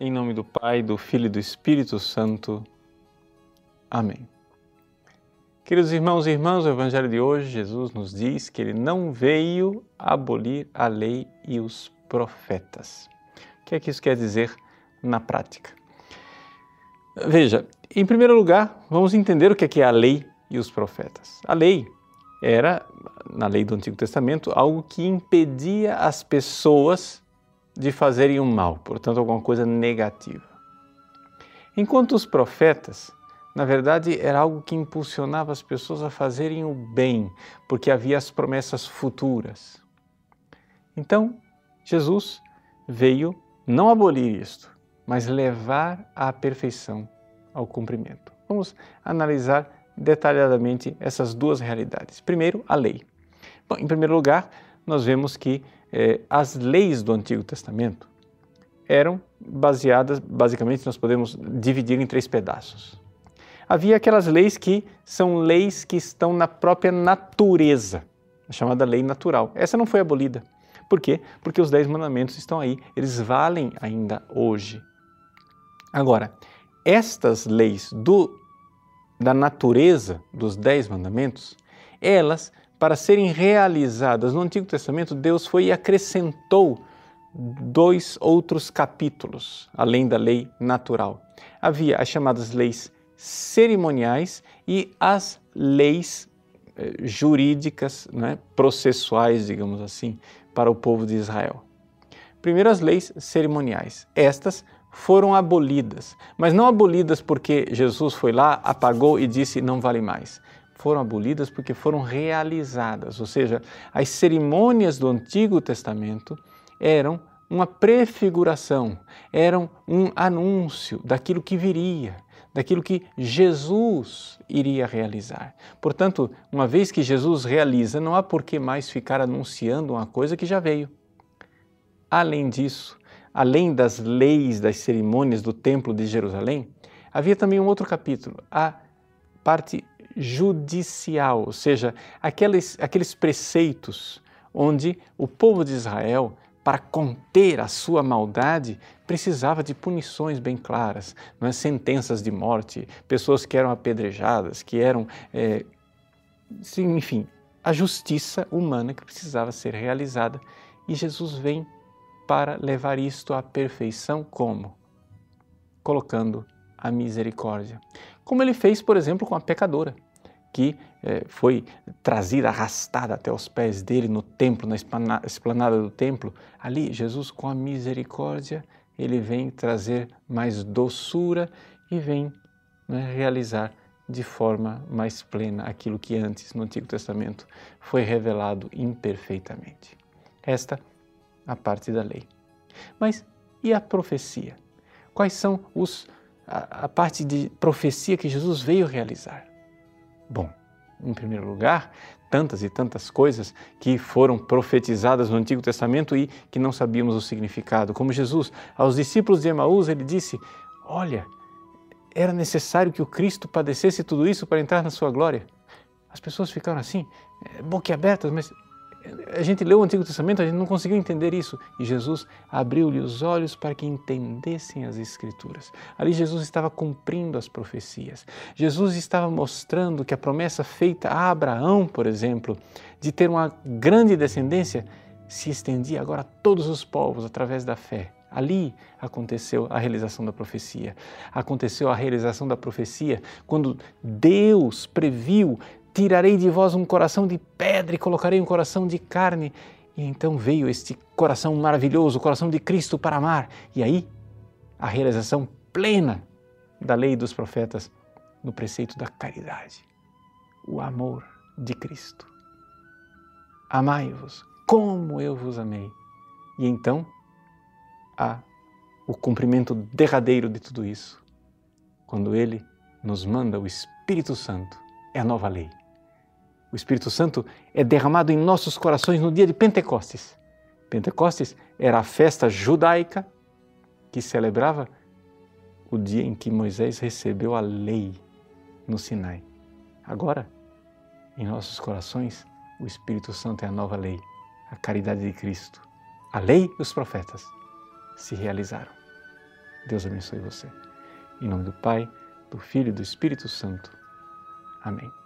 Em nome do Pai, do Filho e do Espírito Santo. Amém. Queridos irmãos e irmãs, o Evangelho de hoje, Jesus nos diz que ele não veio abolir a lei e os profetas. O que é que isso quer dizer na prática? Veja, em primeiro lugar, vamos entender o que é, que é a lei e os profetas. A lei era, na lei do Antigo Testamento, algo que impedia as pessoas de fazerem o mal, portanto, alguma coisa negativa. Enquanto os profetas, na verdade, era algo que impulsionava as pessoas a fazerem o bem, porque havia as promessas futuras. Então, Jesus veio não abolir isto, mas levar à perfeição, ao cumprimento. Vamos analisar detalhadamente essas duas realidades. Primeiro, a lei. Bom, em primeiro lugar, nós vemos que eh, as leis do Antigo Testamento eram baseadas, basicamente, nós podemos dividir em três pedaços. Havia aquelas leis que são leis que estão na própria natureza, a chamada lei natural. Essa não foi abolida. Por quê? Porque os Dez Mandamentos estão aí, eles valem ainda hoje. Agora, estas leis do, da natureza dos Dez Mandamentos, elas para serem realizadas no Antigo Testamento, Deus foi e acrescentou dois outros capítulos, além da lei natural. Havia as chamadas leis cerimoniais e as leis eh, jurídicas, né, processuais, digamos assim, para o povo de Israel. Primeiro, as leis cerimoniais. Estas foram abolidas, mas não abolidas porque Jesus foi lá, apagou e disse não vale mais foram abolidas porque foram realizadas, ou seja, as cerimônias do Antigo Testamento eram uma prefiguração, eram um anúncio daquilo que viria, daquilo que Jesus iria realizar. Portanto, uma vez que Jesus realiza, não há por que mais ficar anunciando uma coisa que já veio. Além disso, além das leis das cerimônias do Templo de Jerusalém, havia também um outro capítulo, a parte judicial, ou seja, aqueles, aqueles preceitos onde o povo de Israel, para conter a sua maldade, precisava de punições bem claras, não é? sentenças de morte, pessoas que eram apedrejadas, que eram, é, enfim, a justiça humana que precisava ser realizada. E Jesus vem para levar isto à perfeição como? Colocando a misericórdia. Como ele fez, por exemplo, com a pecadora que eh, foi trazida, arrastada até os pés dele no templo, na esplanada do templo, ali Jesus, com a misericórdia, ele vem trazer mais doçura e vem né, realizar de forma mais plena aquilo que antes no Antigo Testamento foi revelado imperfeitamente. Esta a parte da lei. Mas e a profecia? Quais são os a, a parte de profecia que Jesus veio realizar? Bom, em primeiro lugar, tantas e tantas coisas que foram profetizadas no Antigo Testamento e que não sabíamos o significado. Como Jesus, aos discípulos de Emaús, ele disse: Olha, era necessário que o Cristo padecesse tudo isso para entrar na sua glória. As pessoas ficaram assim, eh, boquiabertas, mas a gente leu o Antigo Testamento, a gente não conseguiu entender isso. E Jesus abriu-lhe os olhos para que entendessem as Escrituras. Ali Jesus estava cumprindo as profecias. Jesus estava mostrando que a promessa feita a Abraão, por exemplo, de ter uma grande descendência, se estendia agora a todos os povos através da fé. Ali aconteceu a realização da profecia. Aconteceu a realização da profecia quando Deus previu tirarei de vós um coração de pedra e colocarei um coração de carne. E então veio este coração maravilhoso, o coração de Cristo para amar. E aí, a realização plena da lei dos profetas no preceito da caridade, o amor de Cristo. Amai-vos como eu vos amei. E então há o cumprimento derradeiro de tudo isso, quando Ele nos manda o Espírito Santo, é a nova lei o Espírito Santo é derramado em nossos corações no dia de Pentecostes. Pentecostes era a festa judaica que celebrava o dia em que Moisés recebeu a lei no Sinai. Agora, em nossos corações, o Espírito Santo é a nova lei, a caridade de Cristo. A lei e os profetas se realizaram. Deus abençoe você. Em nome do Pai, do Filho e do Espírito Santo. Amém.